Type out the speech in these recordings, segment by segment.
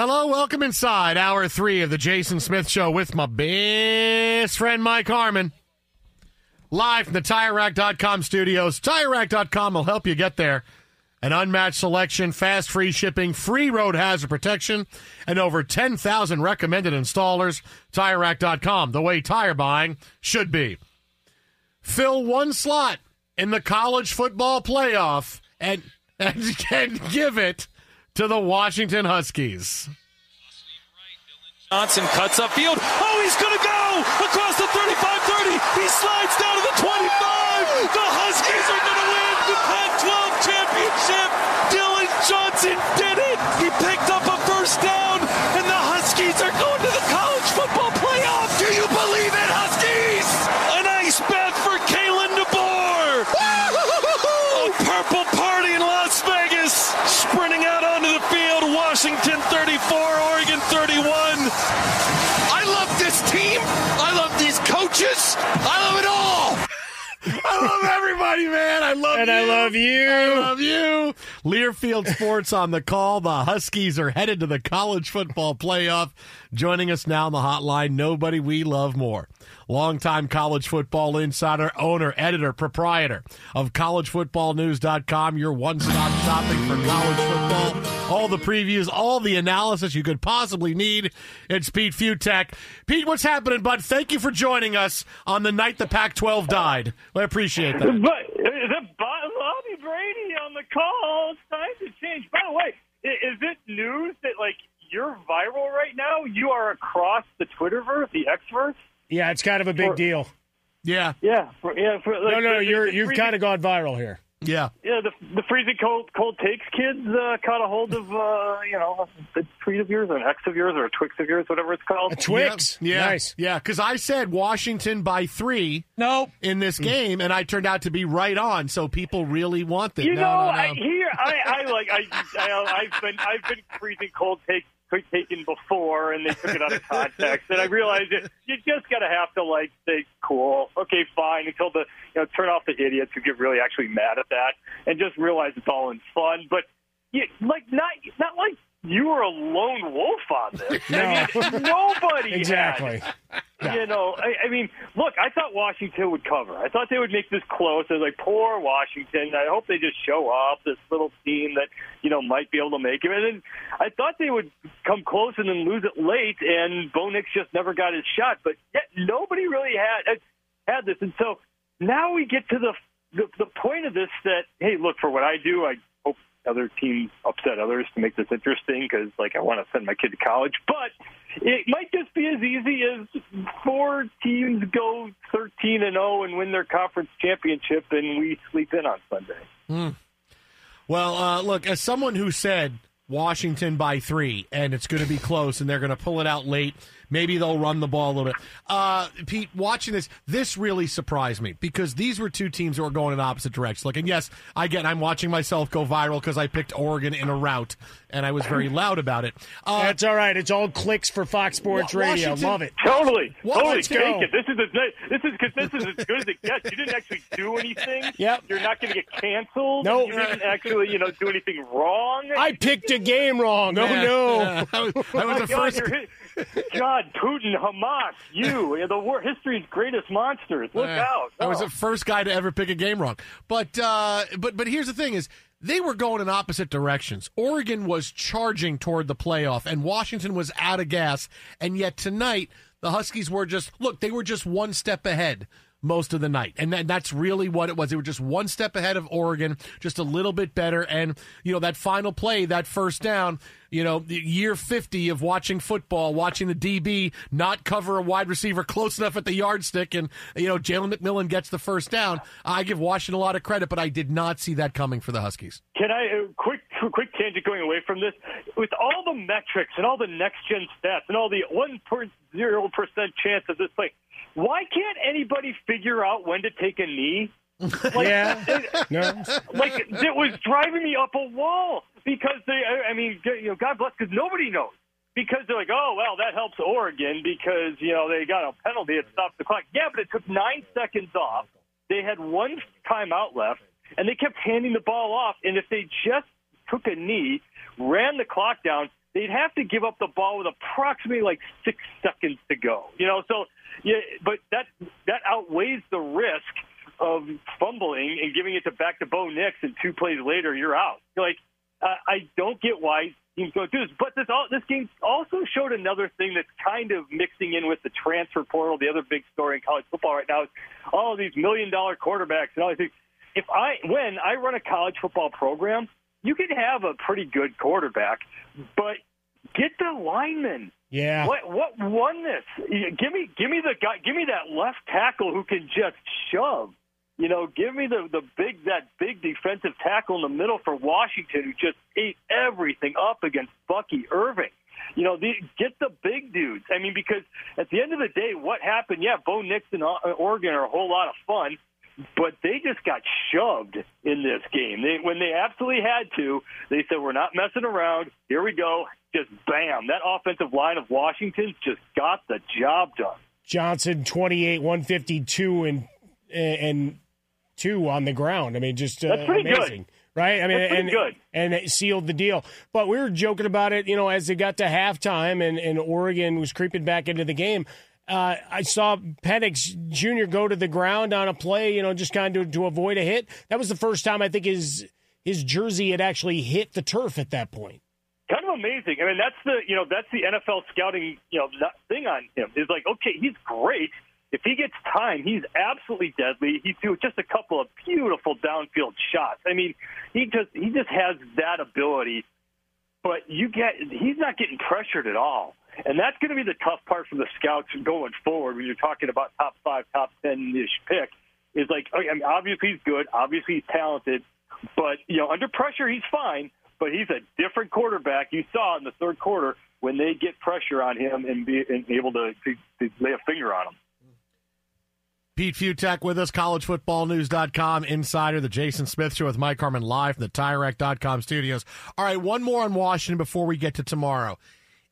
Hello, welcome inside hour three of the Jason Smith Show with my best friend Mike Harmon. Live from the TireRack.com studios. TireRack.com will help you get there. An unmatched selection, fast free shipping, free road hazard protection, and over 10,000 recommended installers. TireRack.com, the way tire buying should be. Fill one slot in the college football playoff and, and, and give it to the Washington Huskies. Johnson cuts upfield. Oh, he's going to go across the 35 30. He slides down to the 25. The Huskies are going to win the Pac 12 championship. Dillon Johnson did it. He picked up a first down, and the Huskies are going to the college football playoff. Do you believe it, Huskies? A nice bet for Kalen DeBoer. a purple party in Las Vegas. Sprinting out onto the field. Washington 34, Oregon 31. I love this team. I love these coaches. I love it all. I love everybody, man. I love you. And you. I love you. I love you. Learfield Sports on the call. The Huskies are headed to the college football playoff. Joining us now on the hotline, nobody we love more. Longtime college football insider, owner, editor, proprietor of collegefootballnews.com, your one stop shopping for college football. All the previews, all the analysis you could possibly need. It's Pete Fiutak. Pete, what's happening, bud? Thank you for joining us on the night the Pac 12 died. I appreciate that. But is it Bo- Bobby Brady the call? It's time to change. By the way, is it news that like you're viral right now? You are across the Twitterverse, the Xverse. Yeah, it's kind of a big For- deal. Yeah. Yeah, for, yeah. For, like, No, no, the- you're the you've kind of gone viral here. Yeah. Yeah, the the freezing cold cold takes kids uh, caught a hold of uh, you know a tweet of yours or an X of yours or a Twix of yours, whatever it's called. A Twix, Yeah. nice. Yeah, because I said Washington by three No, in this game, and I turned out to be right on. So people really want it. You no, know, no, no. I here I, I like I, I I've been I've been freezing cold take taken before, and they took it out of context, and I realized it. You just gotta have to like say, cool, okay, fine, until the you know turn off the idiots who get really actually mad at that, and just realize it's all in fun. But you, like not not like you were a lone wolf on this. I mean, nobody had exactly. you know, I, I mean, look, I thought Washington would cover. I thought they would make this close. I was like, poor Washington. I hope they just show up, this little team that, you know, might be able to make it. And then I thought they would come close and then lose it late, and Bo Nix just never got his shot. But yet nobody really had had this. And so now we get to the the, the point of this that, hey, look, for what I do, I other teams upset others to make this interesting because, like, I want to send my kid to college. But it might just be as easy as four teams go 13 and 0 and win their conference championship, and we sleep in on Sunday. Well, uh, look, as someone who said Washington by three, and it's going to be close, and they're going to pull it out late. Maybe they'll run the ball a little bit. Uh, Pete, watching this, this really surprised me because these were two teams that were going in opposite directions. Like, and yes, I get, I'm watching myself go viral because I picked Oregon in a route, and I was very loud about it. Uh, That's all right. It's all clicks for Fox Sports Wa- Radio. Washington- Love it. Totally, What- totally. Take it. This is as this is because this is as good as it gets. You didn't actually do anything. Yep. You're not going to get canceled. Nope. You didn't actually, you know, do anything wrong. I picked a game wrong. Oh yeah, no. yeah, I was, I was Oh my the God, first. God, Putin, Hamas, you, the war, history's greatest monsters. Look Yeah. out! I was the first guy to ever pick a game wrong. But uh, but but here's the thing: is they were going in opposite directions. Oregon was charging toward the playoff, and Washington was out of gas. And yet tonight, the Huskies were just look. They were just one step ahead most of the night, and that, that's really what it was. They were just one step ahead of Oregon, just a little bit better. And you know that final play, that first down. You know, year 50 of watching football, watching the DB not cover a wide receiver close enough at the yardstick, and, you know, Jalen McMillan gets the first down. I give Washington a lot of credit, but I did not see that coming for the Huskies. Can I uh, quick quick tangent going away from this? With all the metrics and all the next gen stats and all the 1.0% chance of this play, why can't anybody figure out when to take a knee? Like, Yeah. No. like it was driving me up a wall because they. I mean, you know, God bless, because nobody knows. Because they're like, oh well, that helps Oregon because you know they got a penalty. It stops the clock. Yeah, but it took nine seconds off. They had one timeout left, and they kept handing the ball off. And if they just took a knee, ran the clock down, they'd have to give up the ball with approximately like six seconds to go. You know, so yeah, but that that outweighs the risk of fumbling and giving it to back to Bo Nix, and two plays later you're out. Like, uh, I don't get why teams don't do this. But this all, this game also showed another thing that's kind of mixing in with the transfer portal. The other big story in college football right now is all these million dollar quarterbacks and all these things. If I when I run a college football program, you can have a pretty good quarterback, but get the linemen. Yeah. What what won this? Give me give me the guy. Give me that left tackle who can just shove. You know, give me the the big that big defensive tackle in the middle for Washington who just ate everything up against Bucky Irving. You know, the, get the big dudes. I mean, because at the end of the day, what happened? Yeah, Bo Nix and uh, Oregon are a whole lot of fun, but they just got shoved in this game. They when they absolutely had to, they said we're not messing around. Here we go. Just bam. That offensive line of Washington just got the job done. Johnson 28, 152 and and two on the ground. I mean, just uh, That's pretty good. amazing. Right? I mean, and good. and it sealed the deal. But we were joking about it, you know, as they got to halftime and, and Oregon was creeping back into the game. Uh, I saw Penix Jr. go to the ground on a play, you know, just kind of to, to avoid a hit. That was the first time I think his his jersey had actually hit the turf at that point. kind of amazing. I mean, that's the you know that's the NFL scouting you know thing on him is like okay, he's great. If he gets time, he's absolutely deadly. He threw just a couple of beautiful downfield shots. I mean, he just he just has that ability. But you get he's not getting pressured at all, and that's going to be the tough part for the scouts going forward when you're talking about top five, top ten ish pick. Is like okay, I mean, obviously he's good, obviously he's talented, but you know under pressure he's fine but he's a different quarterback. You saw in the third quarter when they get pressure on him and be and able to, to, to lay a finger on him. Pete Fiutak with us, collegefootballnews.com insider, the Jason Smith Show with Mike Harmon live from the TireRack.com studios. All right, one more on Washington before we get to tomorrow.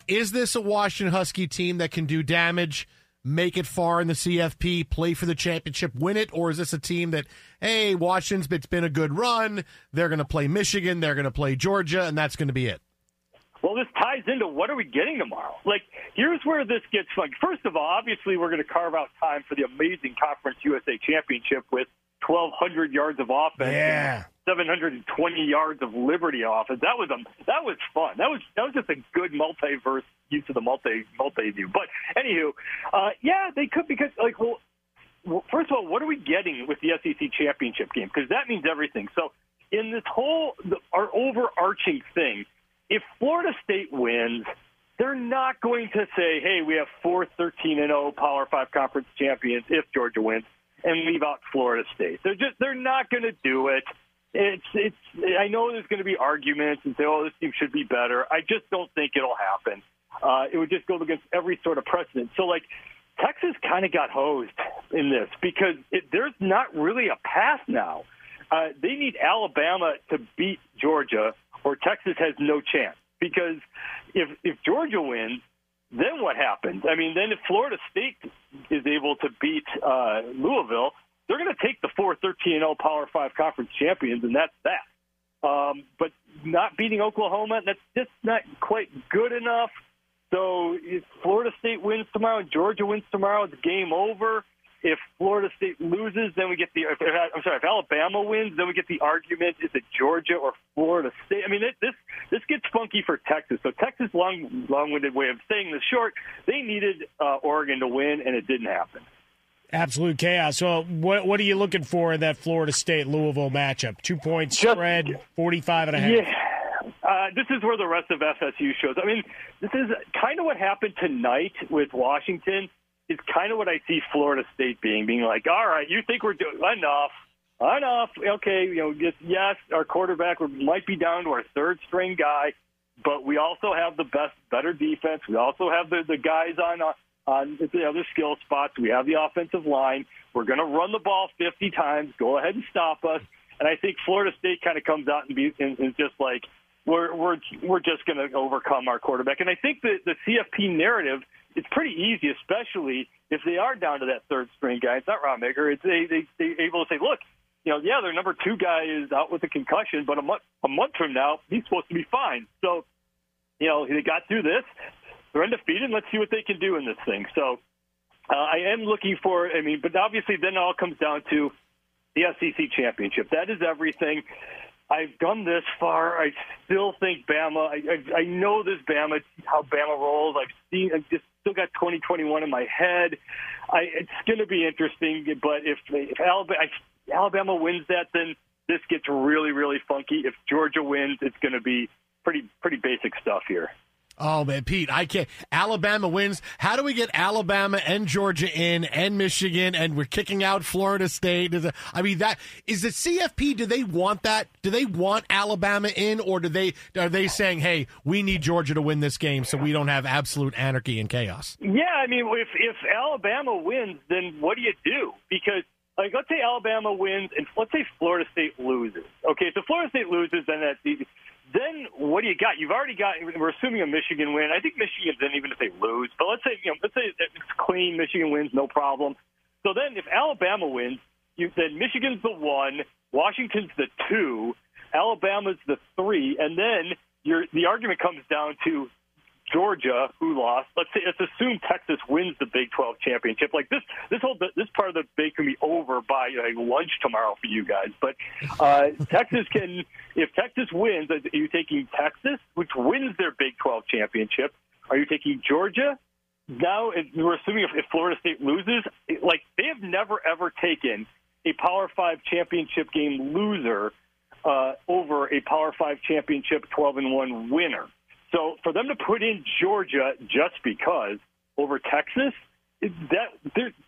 Is this a Washington Husky team that can do damage, make it far in the CFP, play for the championship, win it? Or is this a team that, hey, Washington's it's been a good run. They're going to play Michigan, they're going to play Georgia, and that's going to be it? Well, this ties into what are we getting tomorrow? Like, here's where this gets fun. First of all, obviously, we're going to carve out time for the amazing Conference USA Championship with 1,200 yards of offense. Yeah. 720 yards of Liberty offense. That was a that was fun. That was that was just a good multiverse use of the multi multi view. But anywho, uh, yeah, they could because like well, well, first of all, what are we getting with the SEC championship game? Because that means everything. So in this whole the, our overarching thing, if Florida State wins, they're not going to say, "Hey, we have four 13 and 0 Power Five conference champions if Georgia wins," and leave out Florida State. They're just they're not going to do it. it's it's. I know there's going to be arguments and say, "Oh, this team should be better." I just don't think it'll happen. Uh, it would just go against every sort of precedent. So, like, Texas kind of got hosed in this because it, there's not really a path now. Uh, they need Alabama to beat Georgia, or Texas has no chance. Because if if Georgia wins, then what happens? I mean, then if Florida State is able to beat uh, Louisville, they're going to take the four 13 0 Power Five conference champions, and that's that. Um, but not beating Oklahoma, that's just not quite good enough. So if Florida State wins tomorrow, Georgia wins tomorrow, it's game over. If Florida State loses, then we get the. If, I'm sorry. If Alabama wins, then we get the argument: is it Georgia or Florida State? I mean, it, this this gets funky for Texas. So Texas, long long-winded way of saying this short, they needed uh, Oregon to win, and it didn't happen. Absolute chaos. So, what what are you looking for in that Florida State Louisville matchup? Two point spread, 45 and a half. Yeah. Uh, this is where the rest of FSU shows. I mean, this is kind of what happened tonight with Washington. Is kind of what I see Florida State being, being like, all right, you think we're doing enough, enough. Okay, you know, just yes, our quarterback might be down to our third string guy, but we also have the best, better defense. We also have the the guys on. Uh, on the other skill spots. We have the offensive line. We're going to run the ball 50 times. Go ahead and stop us. And I think Florida State kind of comes out and, be, and, and just like we're we're we're just going to overcome our quarterback. And I think the the CFP narrative is pretty easy, especially if they are down to that third string guy. It's not Rodemaker. It's they they they able to say, look, you know, yeah, their number two guy is out with a concussion, but a month a month from now he's supposed to be fine. So, you know, they got through this. They're undefeated. Let's see what they can do in this thing. So uh, I am looking for. I mean, but obviously, then it all comes down to the SEC championship. That is everything. I've gone this far. I still think Bama. I, I, I know this Bama, how Bama rolls. I've seen. I've just still got 2021 in my head. I, it's going to be interesting. But if, they, if Alabama, if Alabama wins that, then this gets really, really funky. If Georgia wins, it's going to be pretty, pretty basic stuff here. Oh man, Pete, I can't. Alabama wins. How do we get Alabama and Georgia in and Michigan and we're kicking out Florida State? I mean, that is the CFP. Do they want that? Do they want Alabama in, or do they are they saying, "Hey, we need Georgia to win this game so we don't have absolute anarchy and chaos"? Yeah, I mean, if if Alabama wins, then what do you do? Because like, let's say Alabama wins, and let's say Florida State loses. Okay, so Florida State loses, then that's then what do you got? You've already got. We're assuming a Michigan win. I think Michigan then even if they lose, but let's say you know, let's say it's clean. Michigan wins, no problem. So then, if Alabama wins, you then Michigan's the one, Washington's the two, Alabama's the three, and then your the argument comes down to Georgia, who lost. Let's say let's assume Texas wins the Big 12 championship. Like this, this whole this part of the debate can be over by like, lunch tomorrow for you guys. But uh, Texas can, if Texas wins, are you taking Texas, which wins their Big 12 championship? Are you taking Georgia? Now we're assuming if, if Florida State loses, like they have never ever taken a Power Five championship game loser uh, over a Power Five championship 12 and one winner. So for them to put in Georgia just because over Texas, that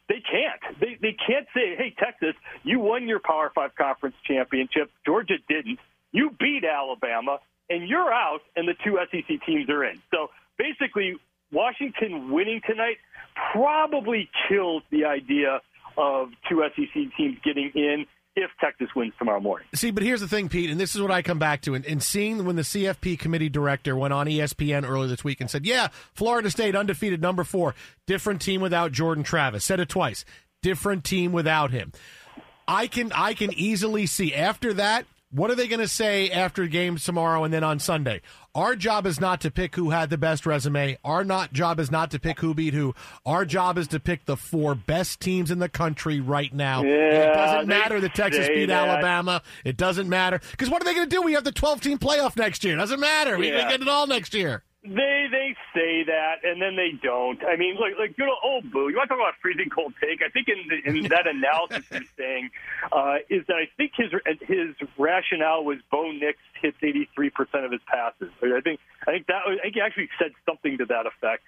they can't. They they can't say, "Hey, Texas, you won your Power Five conference championship. Georgia didn't. You beat Alabama, and you're out, and the two SEC teams are in." So basically, Washington winning tonight probably kills the idea of two SEC teams getting in if Texas wins tomorrow morning. See, but here's the thing, Pete, and this is what I come back to. And, and seeing when the CFP committee director went on ESPN earlier this week and said, yeah, Florida State undefeated number four, different team without Jordan Travis. Said it twice, different team without him. I can I can easily see after that what are they going to say after games tomorrow and then on Sunday? Our job is not to pick who had the best resume. Our not job is not to pick who beat who. Our job is to pick the four best teams in the country right now. Yeah, it doesn't matter that Texas beat that. Alabama. It doesn't matter because what are they going to do? We have the 12 team playoff next year. It doesn't matter. We, yeah. We get it all next year. They they say that and then they don't. I mean, like like good old Boo. You want to talk about freezing cold take? I think in, the, in that analysis he's saying uh, is that I think his his rationale was Bo Nix hits eighty three percent of his passes. I think I think that I think he actually said something to that effect.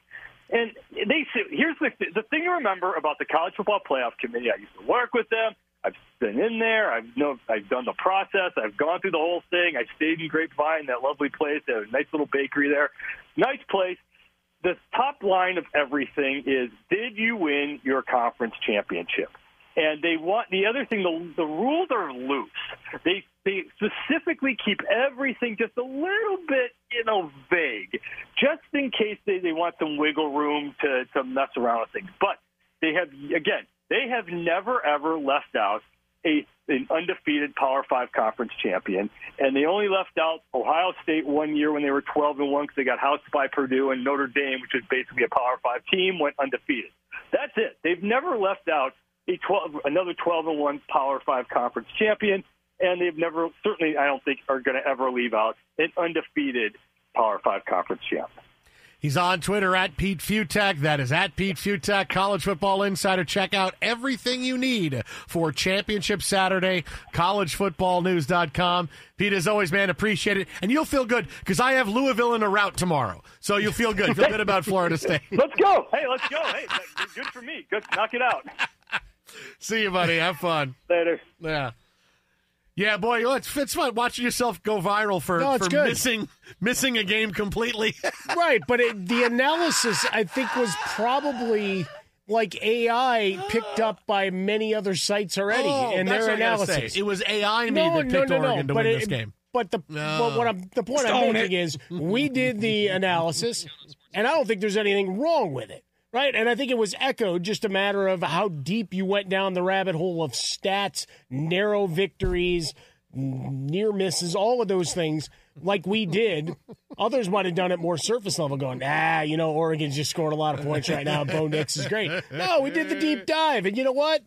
And they say here's the the thing to remember about the college football playoff committee. I used to work with them. I've been in there. I've know I've done the process. I've gone through the whole thing. I stayed in Grapevine, that lovely place. They have a nice little bakery there. Nice place. The top line of everything is: Did you win your conference championship? And they want the other thing. The, the rules are loose. They they specifically keep everything just a little bit, you know, vague, just in case they, they want some wiggle room to to mess around with things. But they have again they have never ever left out a an undefeated Power Five conference champion, and they only left out Ohio State one year when they were 12 and one because they got housed by Purdue and Notre Dame, which is basically a Power Five team, went undefeated. That's it. They've never left out a 12 another 12 and one Power Five conference champion, and they've never certainly I don't think are going to ever leave out an undefeated Power Five conference champ. He's on Twitter at Pete Fiutak. That is at Pete Fiutak, College Football Insider. Check out everything you need for Championship Saturday, collegefootballnews.com. Pete, as always, man, appreciate it. And you'll feel good because I have Louisville in a route tomorrow. So you'll feel good. Feel good about Florida State. let's go. Hey, let's go. Hey, good for me. Good. Knock it out. See you, buddy. Have fun. Later. Yeah. Yeah, boy, it's, it's fun watching yourself go viral for, No, it's for good. missing missing a game completely. right, but it, the analysis I think was probably like AI picked up by many other sites already, Oh, and their what I gotta analysis. It was AI me no, that picked no, no. Oregon to but win it, this game. But the No. but what I'm the point I'm making is we did the analysis, and I don't think there's anything wrong with it. Right, and I think it was echoed just a matter of how deep you went down the rabbit hole of stats, narrow victories, near misses, all of those things, like we did. Others might have done it more surface level, going, ah, you know, Oregon's just scored a lot of points right now. Bo Nix is great. No, we did the deep dive, and you know what?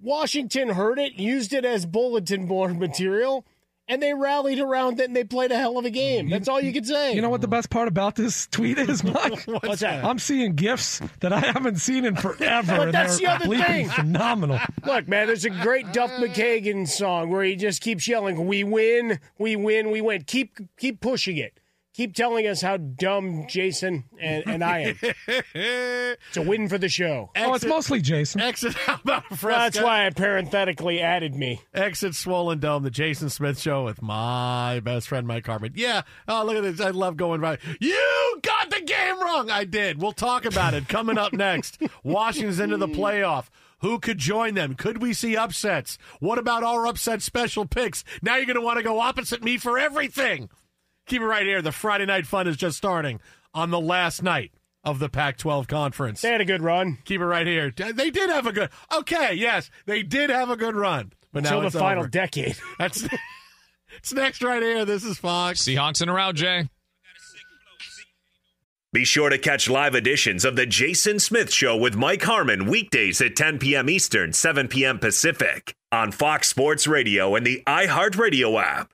Washington heard it, used it as bulletin board material, and they rallied around it and they played a hell of a game. That's all you can say. You know what the best part about this tweet is, Mike? What's that? I'm seeing gifs that I haven't seen in forever. But that's the other thing. Phenomenal. Look, man, there's a great Duff McKagan song where he just keeps yelling, "We win, we win, we win." Keep keep pushing it. Keep telling us how dumb Jason and, and I am. It's a win for the show. Oh, it's mostly Jason. Exit how about Well, that's why I parenthetically added me. Exit Swollen Dome, the Jason Smith Show with my best friend Mike Harmon. Yeah, oh look at this! I love going by. You got the game wrong. I did. We'll talk about it coming up next. Washington's into the playoff. Who could join them? Could we see upsets? What about our upset special picks? Now you're going to want to go opposite me for everything. Keep it right here. The Friday night fun is just starting on the last night of the Pac-12 conference. They had a good run Keep it right here. They did have a good. Okay, yes, they did have a good run, but now until the final over. decade. That's it's next right here. This is Fox. Seahawks in a row, Jay. Be sure to catch live editions of The Jason Smith Show with Mike Harmon weekdays at 10 p.m. Eastern, 7 p.m. Pacific on Fox Sports Radio and the iHeartRadio app.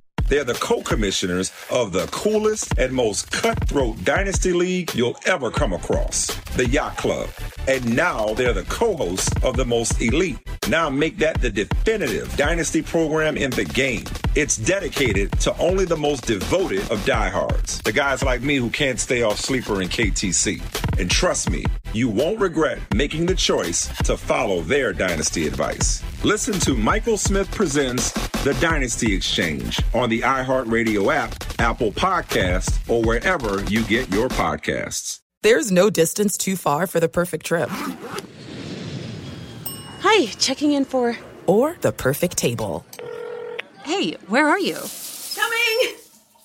They're the co-commissioners of the coolest and most cutthroat dynasty league you'll ever come across, the Yacht Club. And now they're the co-hosts of the most elite. Now make that the definitive dynasty program in the game. It's dedicated to only the most devoted of diehards, the guys like me who can't stay off sleeper and KTC. And trust me, you won't regret making the choice to follow their dynasty advice. Listen to Michael Smith Presents The Dynasty Exchange on the iHeartRadio app, Apple Podcast, or wherever you get your podcasts. There's no distance too far for the perfect trip. Hi, checking in for. Or the perfect table. Hey, where are you?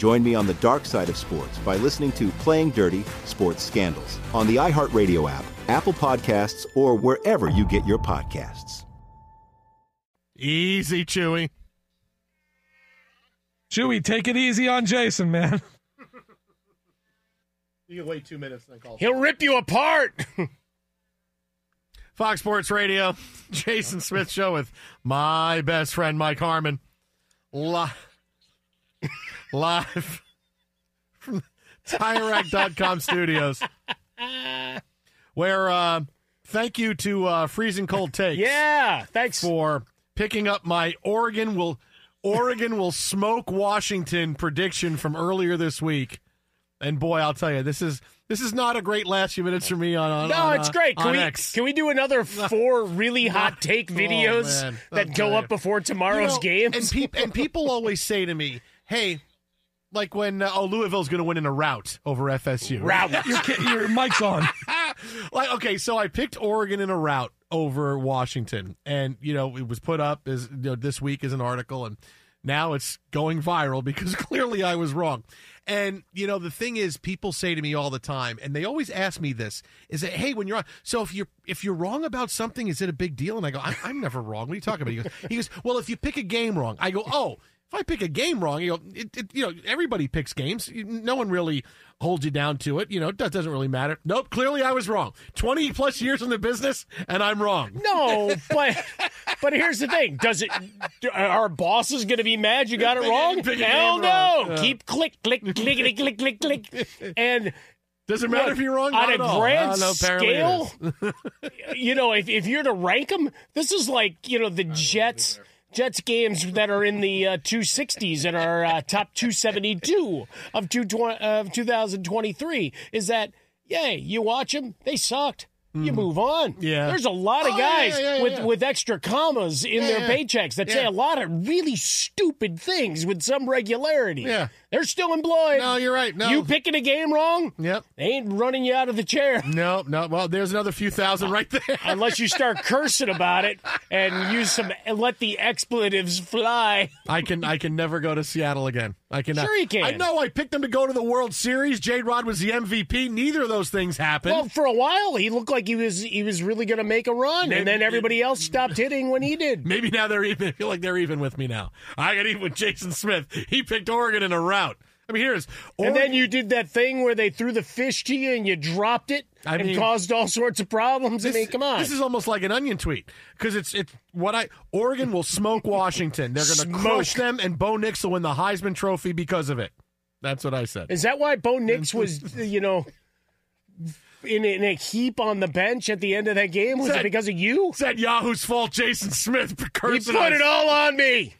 Join me on the dark side of sports by listening to Playing Dirty Sports Scandals on the iHeartRadio app, Apple Podcasts, or wherever you get your podcasts. Easy, Chewy. Chewy, take it easy on Jason, man. You can wait two minutes and then call. He'll rip you apart. Fox Sports Radio, Jason Smith Show with my best friend Mike Harmon. Live, live from TireRack.com studios. Where, uh, thank you to uh, Freezing Cold Takes. Yeah, thanks for picking up my Oregon will Oregon will smoke Washington prediction from earlier this week. And boy, I'll tell you, this is this is not a great last few minutes for me on. on no, on, it's uh, great. Can we X. can we do another four really hot take Oh, videos man. that go up before tomorrow's You know, games? And, peop- and people always say to me, "Hey, like when uh, oh Louisville's going to win in a rout over FSU." Rout. Your, your mic's on. like okay, so I picked Oregon in a rout over Washington, and you know it was put up as you know, this week as an article, and now it's going viral because clearly I was wrong. And you know the thing is, people say to me all the time, and they always ask me this: is that hey, when you're on, so if you're if you're wrong about something, is it a big deal? And I go, I'm, I'm never wrong. What are you talking about? He goes, he goes, well, if you pick a game wrong, I go, oh. If I pick a game wrong, you know, it, it, you know, everybody picks games. No one really holds you down to it. You know, that doesn't really matter. Nope, clearly I was wrong. Twenty plus years in the business, and I'm wrong. No, but but here's the thing: Does it? do- Are bosses going to be mad you got it wrong? pick Hell no! wrong. Yeah. Keep click click click click click click, and Does it matter Look, if you're wrong? on a at grand no, apparently scale? you know, if if you're to rank them, this is like you know the Jets. Jets games that are in the uh, 260s and are uh, top 272 of, two, of 2023 is that, yay, you watch them, they sucked. You move on. Hmm. Yeah. There's a lot of Oh, guys yeah, yeah, with, yeah. with extra commas in their paychecks that say a lot of really stupid things with some regularity. Yeah. They're still employed. No, you're right. No. You picking a game wrong, Yep. they ain't running you out of the chair. No, no. Well, there's another few thousand right there. Unless you start cursing about it and use some and let the expletives fly. I can I can never go to Seattle again. I cannot. Sure you can. I know I picked them to go to the World Series. J. Rod was the MVP. Neither of those things happened. Well, for a while he looked like he was he was really going to make a run, and then everybody else stopped hitting when he did. Maybe now they're even. I feel like they're even with me now. I got even with Jason Smith. He picked Oregon in a rout. I mean, here's And then you did that thing where they threw the fish to you and you dropped it I and mean- caused all sorts of problems. I mean, come on. This is almost like an onion tweet because it's it's what I Oregon will smoke Washington. They're going to crush them, and Bo Nix will win the Heisman Trophy because of it. That's what I said. Is that why Bo Nix was, you know, in, in a heap on the bench at the end of that game? Was Said- it because of you? It's that Yahoo's fault. Jason Smith He cursing put us. it all on me.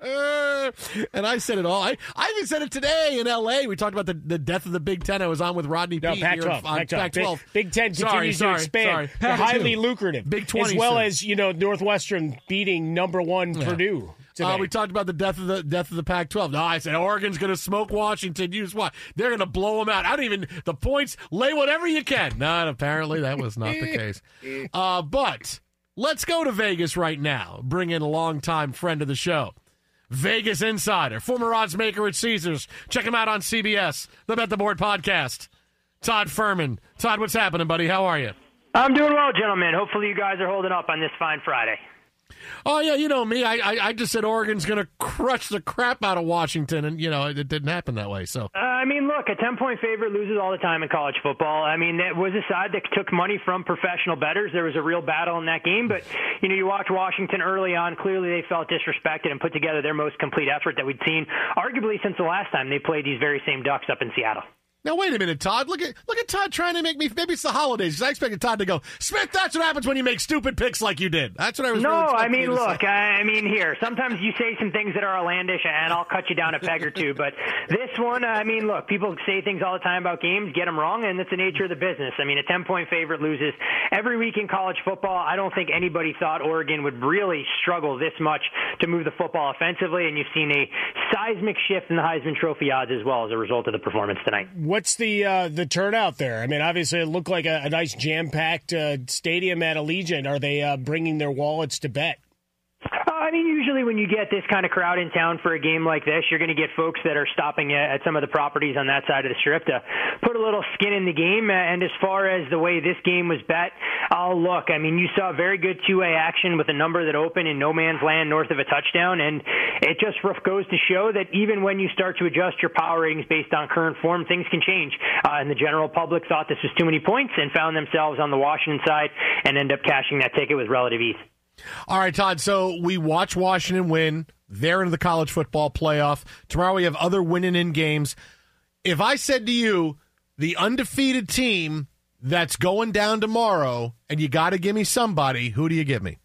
And I said it all. I, I even said it today in L.A. We talked about the, the death of the Big Ten. I was on with Rodney No, Pete here Pac-12. on Pac-12. Pac-12. Big, Big Ten Sorry, continues sorry, to expand. sorry. They're Pac-12. highly lucrative. Big 20 as well soon. as you know Northwestern beating number one Purdue. Uh, we talked about the death of the death of the Pac-12. No, I said Oregon's going to smoke Washington. Use what? They're going to blow them out. I don't even the points. Lay whatever you can. No, apparently that was not the case. Uh, but let's go to Vegas right now. Bring in a longtime friend of the show, Vegas insider, former odds maker at Caesars. Check him out on CBS, the Bet the Board podcast. Todd Fuhrman. Todd, what's happening, buddy? How are you? I'm doing well, gentlemen. Hopefully, you guys are holding up on this fine Friday. Oh yeah, you know me. I I, I just said Oregon's going to crush the crap out of Washington, and you know it didn't happen that way. So uh, I mean, look, a ten point favorite loses all the time in college football. I mean, that was a side that took money from professional bettors. There was a real battle in that game, but you know, you watch Washington early on. Clearly, they felt disrespected and put together their most complete effort that we'd seen, arguably since the last time they played these very same Ducks up in Seattle. Now wait a minute, Todd. Look at look at Todd trying to make me. Maybe it's the holidays because I expected Todd to go Smith. That's what happens when you make stupid picks like you did. That's what I was. No, really I mean, look. I mean, here. Sometimes you say some things that are outlandish, and I'll cut you down a peg or two. But this one, I mean, look. People say things all the time about games, get them wrong, and that's the nature of the business. I mean, a ten point favorite loses every week in college football. I don't think anybody thought Oregon would really struggle this much to move the football offensively, and you've seen a seismic shift in the Heisman Trophy odds as well as a result of the performance tonight. What's the uh, the turnout there? I mean, obviously, it looked like a, a nice jam packed uh, stadium at Allegiant. Are they uh, bringing their wallets to bet? I mean, usually when you get this kind of crowd in town for a game like this, you're going to get folks that are stopping at some of the properties on that side of the strip to put a little skin in the game. And as far as the way this game was bet, oh, look, I mean, you saw very good two-way action with a number that opened in no man's land north of a touchdown. And it just goes to show that even when you start to adjust your power ratings based on current form, things can change. Uh, and the general public thought this was too many points and found themselves on the Washington side and end up cashing that ticket with relative ease. All right, Todd. So we watch Washington win. They're in the college football playoff. Tomorrow we have other winning in games. If I said to you, the undefeated team that's going down tomorrow, and you got to give me somebody, who do you give me?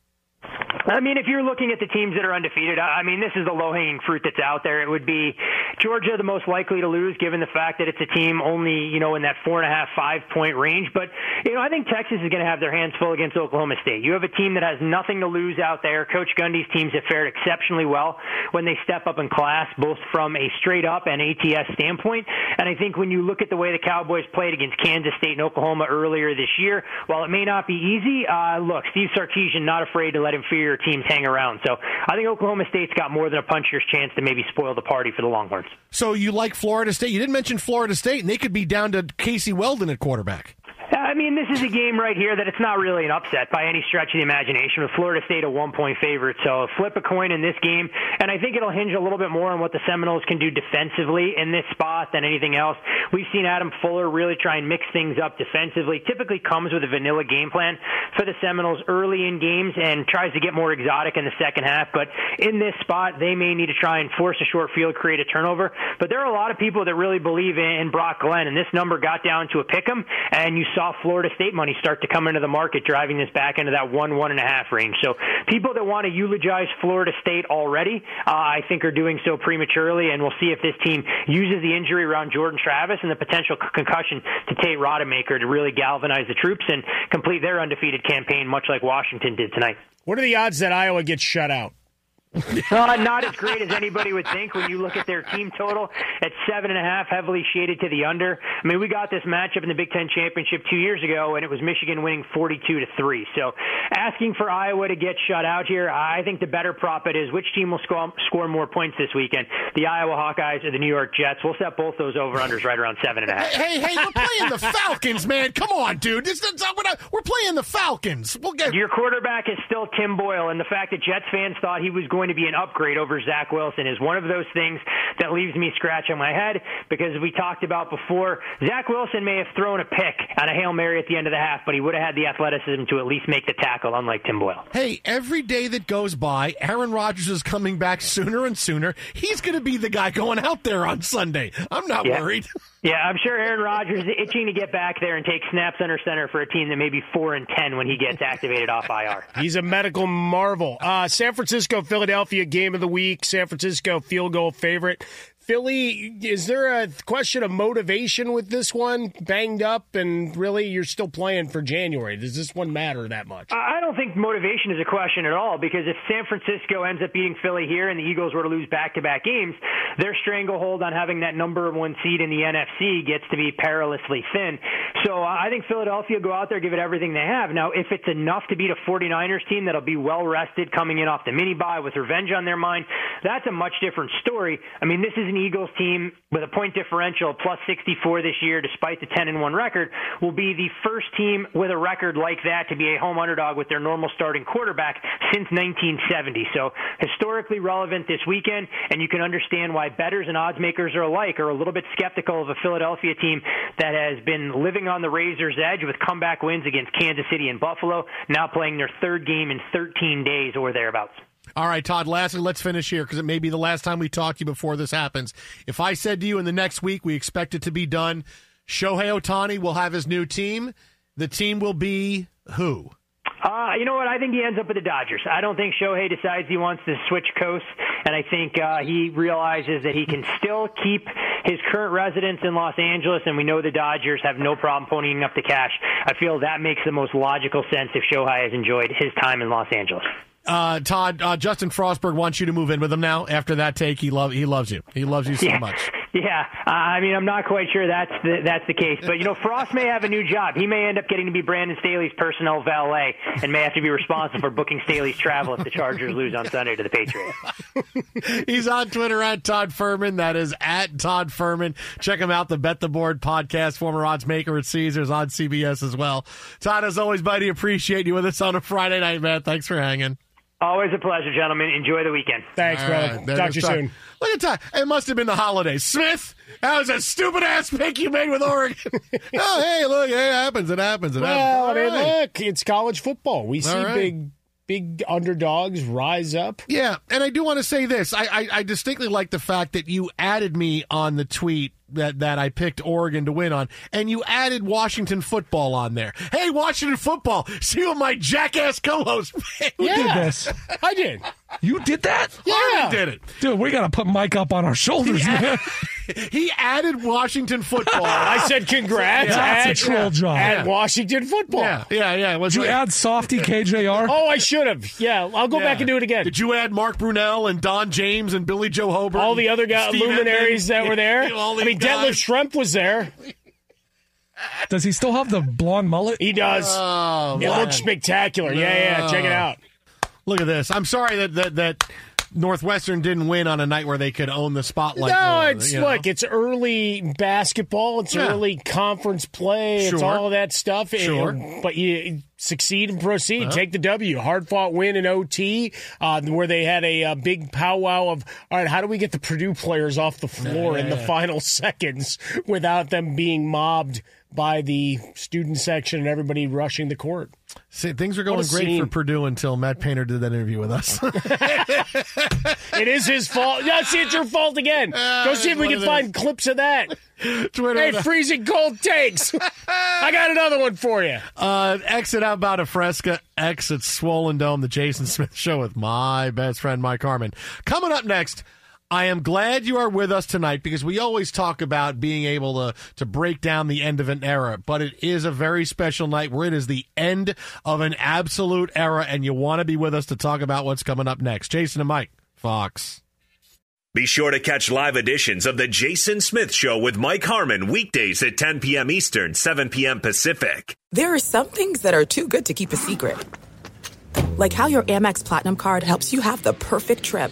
I mean, if you're looking at the teams that are undefeated, I mean, this is the low-hanging fruit that's out there. It would be Georgia the most likely to lose, given the fact that it's a team only, you know, in that four and a half, five-point range. But you know, I think Texas is going to have their hands full against Oklahoma State. You have a team that has nothing to lose out there. Coach Gundy's teams have fared exceptionally well when they step up in class, both from a straight-up and ATS standpoint. And I think when you look at the way the Cowboys played against Kansas State and Oklahoma earlier this year, while it may not be easy, uh, look, Steve Sarkisian not afraid to let inferior teams hang around. So I think Oklahoma State's got more than a puncher's chance to maybe spoil the party for the Longhorns. So you like Florida State? You didn't mention Florida State, and they could be down to Casey Weldon at quarterback. I mean, this is a game right here that it's not really an upset by any stretch of the imagination with Florida State a one point favorite. So flip a coin in this game, and I think it'll hinge a little bit more on what the Seminoles can do defensively in this spot than anything else. We've seen Adam Fuller really try and mix things up defensively. Typically comes with a vanilla game plan for the Seminoles early in games and tries to get more exotic in the second half. But in this spot, they may need to try and force a short field, create a turnover. But there are a lot of people that really believe in Brock Glenn, and this number got down to a pick 'em, and you saw Florida State money start to come into the market, driving this back into that one, one and a half range. So people that want to eulogize Florida State already, uh, I think are doing so prematurely, and we'll see if this team uses the injury around Jordan Travis and the potential concussion to Tate Rodemaker to really galvanize the troops and complete their undefeated campaign, much like Washington did tonight. What are the odds that Iowa gets shut out? uh, not as great as anybody would think when you look at their team total at seven and a half, heavily shaded to the under. I mean, we got this matchup in the Big Ten championship two years ago, and it was Michigan winning 42 to three. So, asking for Iowa to get shut out here, I think the better prop it is which team will score, score more points this weekend, the Iowa Hawkeyes or the New York Jets. We'll set both those over unders right around seven and a half. Hey, hey, we're playing the Falcons, man. Come on, dude. This, this, we're playing the Falcons. We'll get your quarterback is still Tim Boyle, and the fact that Jets fans thought he was going to be an upgrade over Zach Wilson is one of those things that leaves me scratching my head because we talked about before, Zach Wilson may have thrown a pick on a Hail Mary at the end of the half, but he would have had the athleticism to at least make the tackle, unlike Tim Boyle. Hey, every day that goes by, Aaron Rodgers is coming back sooner and sooner. He's going to be the guy going out there on Sunday. I'm not yeah. worried. Yeah, I'm sure Aaron Rodgers is itching to get back there and take snaps under center for a team that may be four and ten when he gets activated off IR. He's a medical marvel. Uh, San Francisco, Philadelphia game of the week. San Francisco field goal favorite. Philly, is there a question of motivation with this one? Banged up, and really, you're still playing for January. Does this one matter that much? I don't think motivation is a question at all because if San Francisco ends up beating Philly here and the Eagles were to lose back to back games, their stranglehold on having that number one seed in the NFC gets to be perilously thin. So I think Philadelphia go out there, give it everything they have. Now, if it's enough to beat a 49ers team that'll be well rested coming in off the mini bye with revenge on their mind, that's a much different story. I mean, this is an Eagles team with a point differential plus 64 this year, despite the 10 and 1 record, will be the first team with a record like that to be a home underdog with their normal starting quarterback since 1970. So historically relevant this weekend, and you can understand why bettors and odds makers are alike are a little bit skeptical of a Philadelphia team that has been living on the razor's edge with comeback wins against Kansas City and Buffalo, now playing their third game in 13 days or thereabouts. All right, Todd, lastly, let's finish here because it may be the last time we talk to you before this happens. If I said to you in the next week, we expect it to be done, Shohei Ohtani will have his new team. The team will be who? Uh, you know what? I think he ends up with the Dodgers. I don't think Shohei decides he wants to switch coasts, and I think uh, he realizes that he can still keep his current residence in Los Angeles, and we know the Dodgers have no problem ponying up the cash. I feel that makes the most logical sense if Shohei has enjoyed his time in Los Angeles. Uh, Todd, uh, Justin Frostberg wants you to move in with him now. After that take, he love he loves you. He loves you so Yeah. much. Yeah, uh, I mean, I'm not quite sure that's the, that's the case, but you know, Frost may have a new job. He may end up getting to be Brandon Staley's personnel valet, and may have to be responsible for booking Staley's travel if the Chargers lose on Sunday to the Patriots. He's on Twitter at Todd Fuhrman. That is at Todd Fuhrman. Check him out, the Bet the Board podcast, former odds maker at Caesars on CBS as well. Todd, as always, buddy, appreciate you with us on a Friday night, man. Thanks for hanging. Always a pleasure, gentlemen. Enjoy the weekend. Thanks, All brother. right, Talk to you Todd. soon. Look at Todd. Uh, it must have been the holidays. Smith, that was a stupid ass pick you made with Oregon. oh, hey, look, hey, it happens. It happens. It Well, happens. I mean, All right. look, it's college football. We see All right. big, big underdogs rise up. Yeah, and I do want to say this. I, I, I distinctly like the fact that you added me on the tweet that, that I picked Oregon to win on, and you added Washington football on there. Hey, Washington football, see what my jackass co-host picked. Who did this? I did. You did that? Yeah, did it. Dude, we got to put Mike up on our shoulders, man. He added Washington football. I said congrats That's a at, troll job. at Washington football. Yeah, yeah, yeah. Was Did you add Softy KJR? Oh, I should have. Yeah, I'll go back and do it again. Did you add Mark Brunell and Don James and Billy Joe Hobert? All the other guys, luminaries Edmond? that were there. All I mean, these Detlef guys? Schrempf was there. Does he still have the blonde mullet? He does. Oh, it man. looks spectacular. Yeah, yeah. Check it out. Look at this. I'm sorry that that, that Northwestern didn't win on a night where they could own the spotlight. no, more, it's you know? look, it's early basketball. It's Yeah. early conference play. It's all of that stuff. It- Sure. but you succeed and proceed. Uh-huh. Take the W. Hard fought win in OT, uh, where they had a, uh big powwow of all right. How do we get the Purdue players off the floor in the final seconds without them being mobbed by the student section and everybody rushing the court? See, things are What going great scene. for Purdue until Matt Painter did that interview with us. It is his fault. Yeah, see, it's your fault again. Go see if we can find clips of that. Twitter. Hey, freezing cold takes. I got another one for you. Uh, exit out about a fresca, exit Swollen Dome, the Jason Smith Show with my best friend Mike Harmon. Coming up next, I am glad you are with us tonight because we always talk about being able to to break down the end of an era, but it is a very special night where it is the end of an absolute era, and you want to be with us to talk about what's coming up next. Jason and Mike, Fox. Be sure to catch live editions of The Jason Smith Show with Mike Harmon weekdays at 10 p.m. Eastern, 7 p.m. Pacific. There are some things that are too good to keep a secret. Like how your Amex Platinum card helps you have the perfect trip.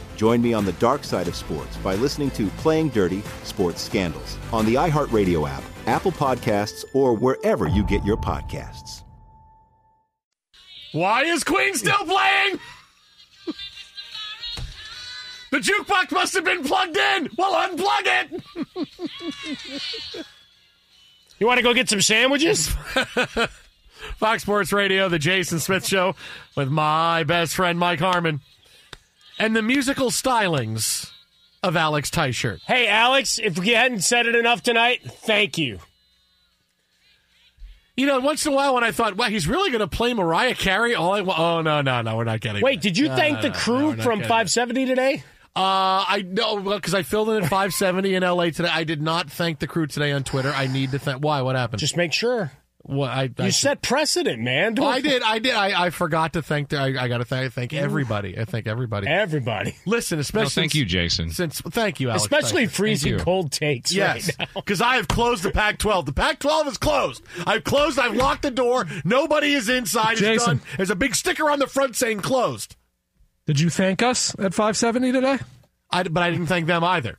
Join me on the dark side of sports by listening to Playing Dirty Sports Scandals on the iHeartRadio app, Apple Podcasts, or wherever you get your podcasts. Why is Queen still playing? the jukebox must have been plugged in. Well, unplug it. You want to go get some sandwiches? Fox Sports Radio, the Jason Smith Show, with my best friend Mike Harmon, and the musical stylings of Alex Tyshirt. Hey, Alex, if we hadn't said it enough tonight, thank you. You know, once in a while when I thought, wow, he's really going to play Mariah Carey, all I want. Oh, no, no, no, we're not getting Wait, did you no, thank no, the crew no, from getting 570 today? Uh, I know because I filled in at 570 in LA today. I did not thank the crew today on Twitter. I need to thank. Why? What happened? Just make sure. What I, I You set precedent, man. Oh, I did. I did. I, I forgot to thank. I, I got to thank, thank everybody. I thank everybody. Everybody. Listen, especially No, thank you, Jason. Since thank you, Alex. Especially Thank you. freezing you. cold takes Yes, right now. because I have closed the Pac-12. The Pac-12 is closed. I've closed. I've locked the door. Nobody is inside. It's Jason. done. There's a big sticker on the front saying closed. Did you thank us at 570 today? I, but I didn't thank them either.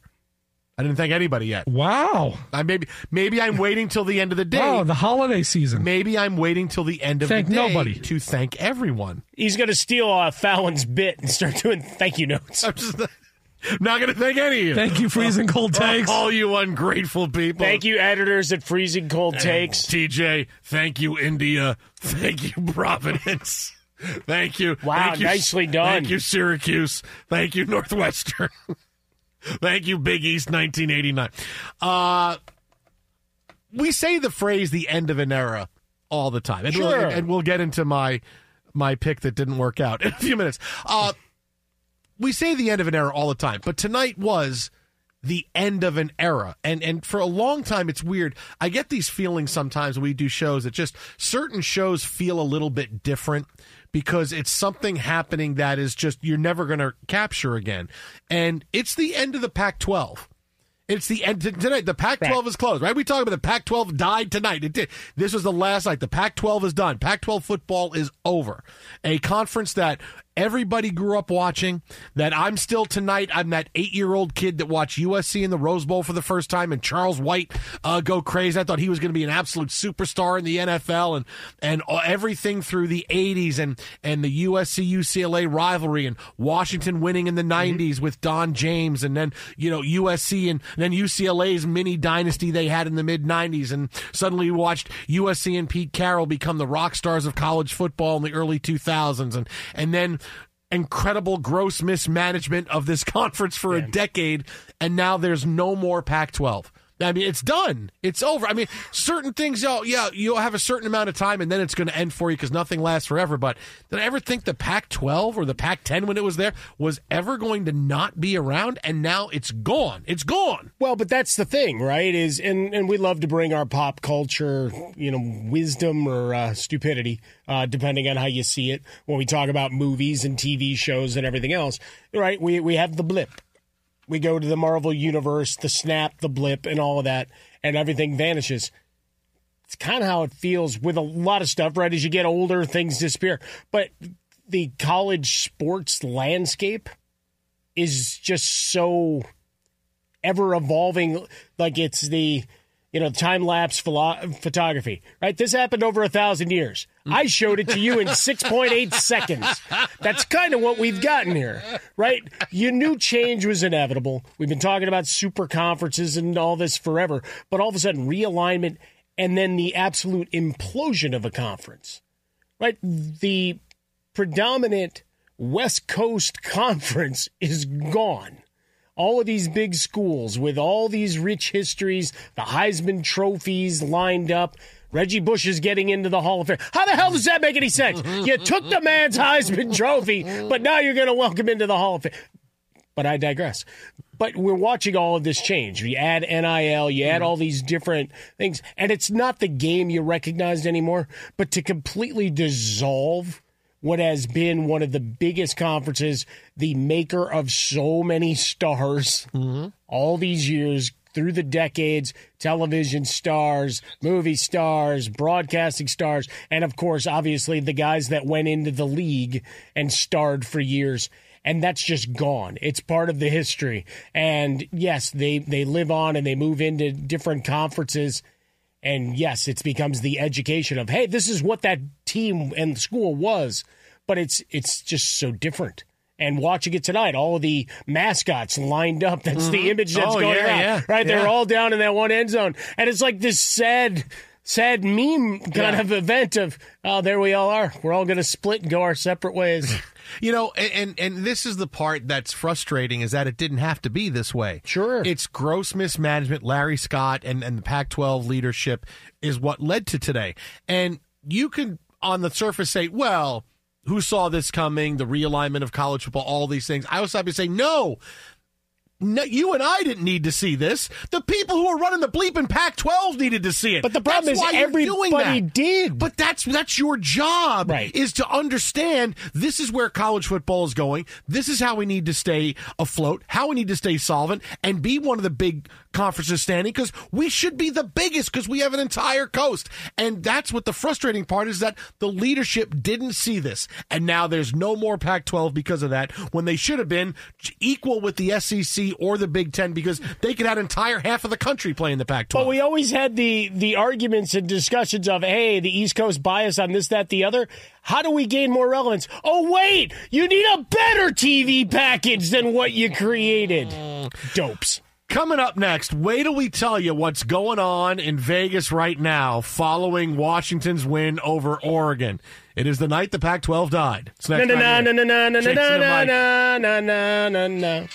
I didn't thank anybody yet. Wow. I maybe maybe I'm waiting till the end of the day. Wow, the holiday season. Maybe I'm waiting till the end of Thank the day nobody. to thank everyone. He's going to steal uh, Fallon's bit and start doing thank you notes. I'm just not going to thank any of you. Thank you, freezing cold takes. All you ungrateful people. Thank you, editors at Freezing Cold Takes. TJ. Thank you, India. Thank you, Providence. Thank you. Wow, Thank you, nicely done. Thank you, Syracuse. Thank you, Northwestern. Thank you, Big East 1989. Uh, we say the phrase "the end of an era" all the time, and, we'll, and we'll get into my my pick that didn't work out in a few minutes. Uh, we say the end of an era all the time, but tonight was the end of an era. And and for a long time it's weird. I get these feelings sometimes when we do shows that just certain shows feel a little bit different because it's something happening that is just you're never going to capture again. And it's the end of the Pac-12. It's the end tonight. The Pac-12 is closed, right? We talk about the Pac-12 died tonight. It did. This was the last night. The Pac-12 is done. Pac-12 football is over. A conference that everybody grew up watching. That I'm still tonight. I'm that eight-year-old kid that watched USC in the Rose Bowl for the first time and Charles White uh, go crazy. I thought he was going to be an absolute superstar in the NFL and and everything through the 80s and and the USC UCLA rivalry and Washington winning in the 90s with Don James and then you know USC and then UCLA's mini dynasty they had in the mid 90s and suddenly you watched USC and Pete Carroll become the rock stars of college football in the early 2000s and and then incredible gross mismanagement of this conference for a decade and now there's no more Pac-12. I mean, it's done. It's over. I mean, certain things, oh, yeah, you'll have a certain amount of time and then it's going to end for you because nothing lasts forever. But did I ever think the Pac 12 or the Pac 10 when it was there was ever going to not be around? And now it's gone. It's gone. Well, but that's the thing, right? Is and and we love to bring our pop culture, you know, wisdom or uh, stupidity, uh, depending on how you see it. When we talk about movies and TV shows and everything else, right? We we have the blip. We go to the Marvel universe, the snap, the blip, and all of that, and everything vanishes. It's kind of how it feels with a lot of stuff, right? As you get older, things disappear. But the college sports landscape is just so ever evolving like it's the you know time lapse photography right this happened over a thousand years i showed it to you in 6.8 seconds. That's kind of what we've gotten here right? You knew change was inevitable. We've been talking about super conferences and all this forever but all of a sudden realignment and then the absolute implosion of a conference right? The predominant west coast conference is gone. All of these big schools with all these rich histories, the Heisman trophies lined up. Reggie Bush is getting into the Hall of Fame. How the hell does that make any sense? You took the man's Heisman trophy, but now you're going to welcome into the Hall of Fame. But I digress. But we're watching all of this change. You add NIL, you add all these different things, and it's not the game you recognized anymore, but to completely dissolve what has been one of the biggest conferences, the maker of so many stars mm-hmm. all these years, through the decades television stars, movie stars, broadcasting stars, and of course, obviously, the guys that went into the league and starred for years and that's just gone. It's part of the history. And yes, they they live on and they move into different conferences. And yes, it becomes the education of hey, this is what that team and school was, but it's it's just so different. And watching it tonight, all the mascots lined up. That's the Mhm. image that's Oh, going yeah, around. yeah, right? They're all down in that one end zone. And it's like this sad sad meme kind Yeah. of event of oh there we all are. We're all gonna split and go our separate ways. You know, and, and and this is the part that's frustrating is that it didn't have to be this way. Sure. It's gross mismanagement, Larry Scott and, and the Pac 12 leadership is what led to today. And you can, on the surface, say, well, who saw this coming? The realignment of college football, all these things. I was happy to say, no. No, you and I didn't need to see this. The people who were running the bleeping Pac-12 needed to see it. But the problem That's is why everybody did. But that's that's your job, right? Is to understand this is where college football is going. This is how we need to stay afloat. How we need to stay solvent and be one of the big conferences standing because we should be the biggest because we have an entire coast. And that's what the frustrating part is that the leadership didn't see this, and now there's no more Pac-12 because of that. When they should have been equal with the SEC or the Big Ten because they could have entire half of the country playing the Pac-12. But we always had the the arguments and discussions of, hey, the East Coast bias on this, that, the other. How do we gain more relevance? Oh, wait, you need a better TV package than what you created. Mm. Dopes. Coming up next, wait till we tell you what's going on in Vegas right now following Washington's win over Oregon. It is the night the Pac 12 died. Na na na na na na na na na na na.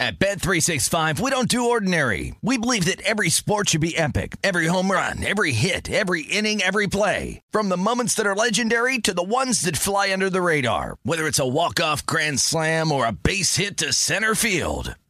At Bet365, we don't do ordinary. We believe that every sport should be epic. Every home run, every hit, every inning, every play. From the moments that are legendary to the ones that fly under the radar. Whether it's a walk-off grand slam or a base hit to center field.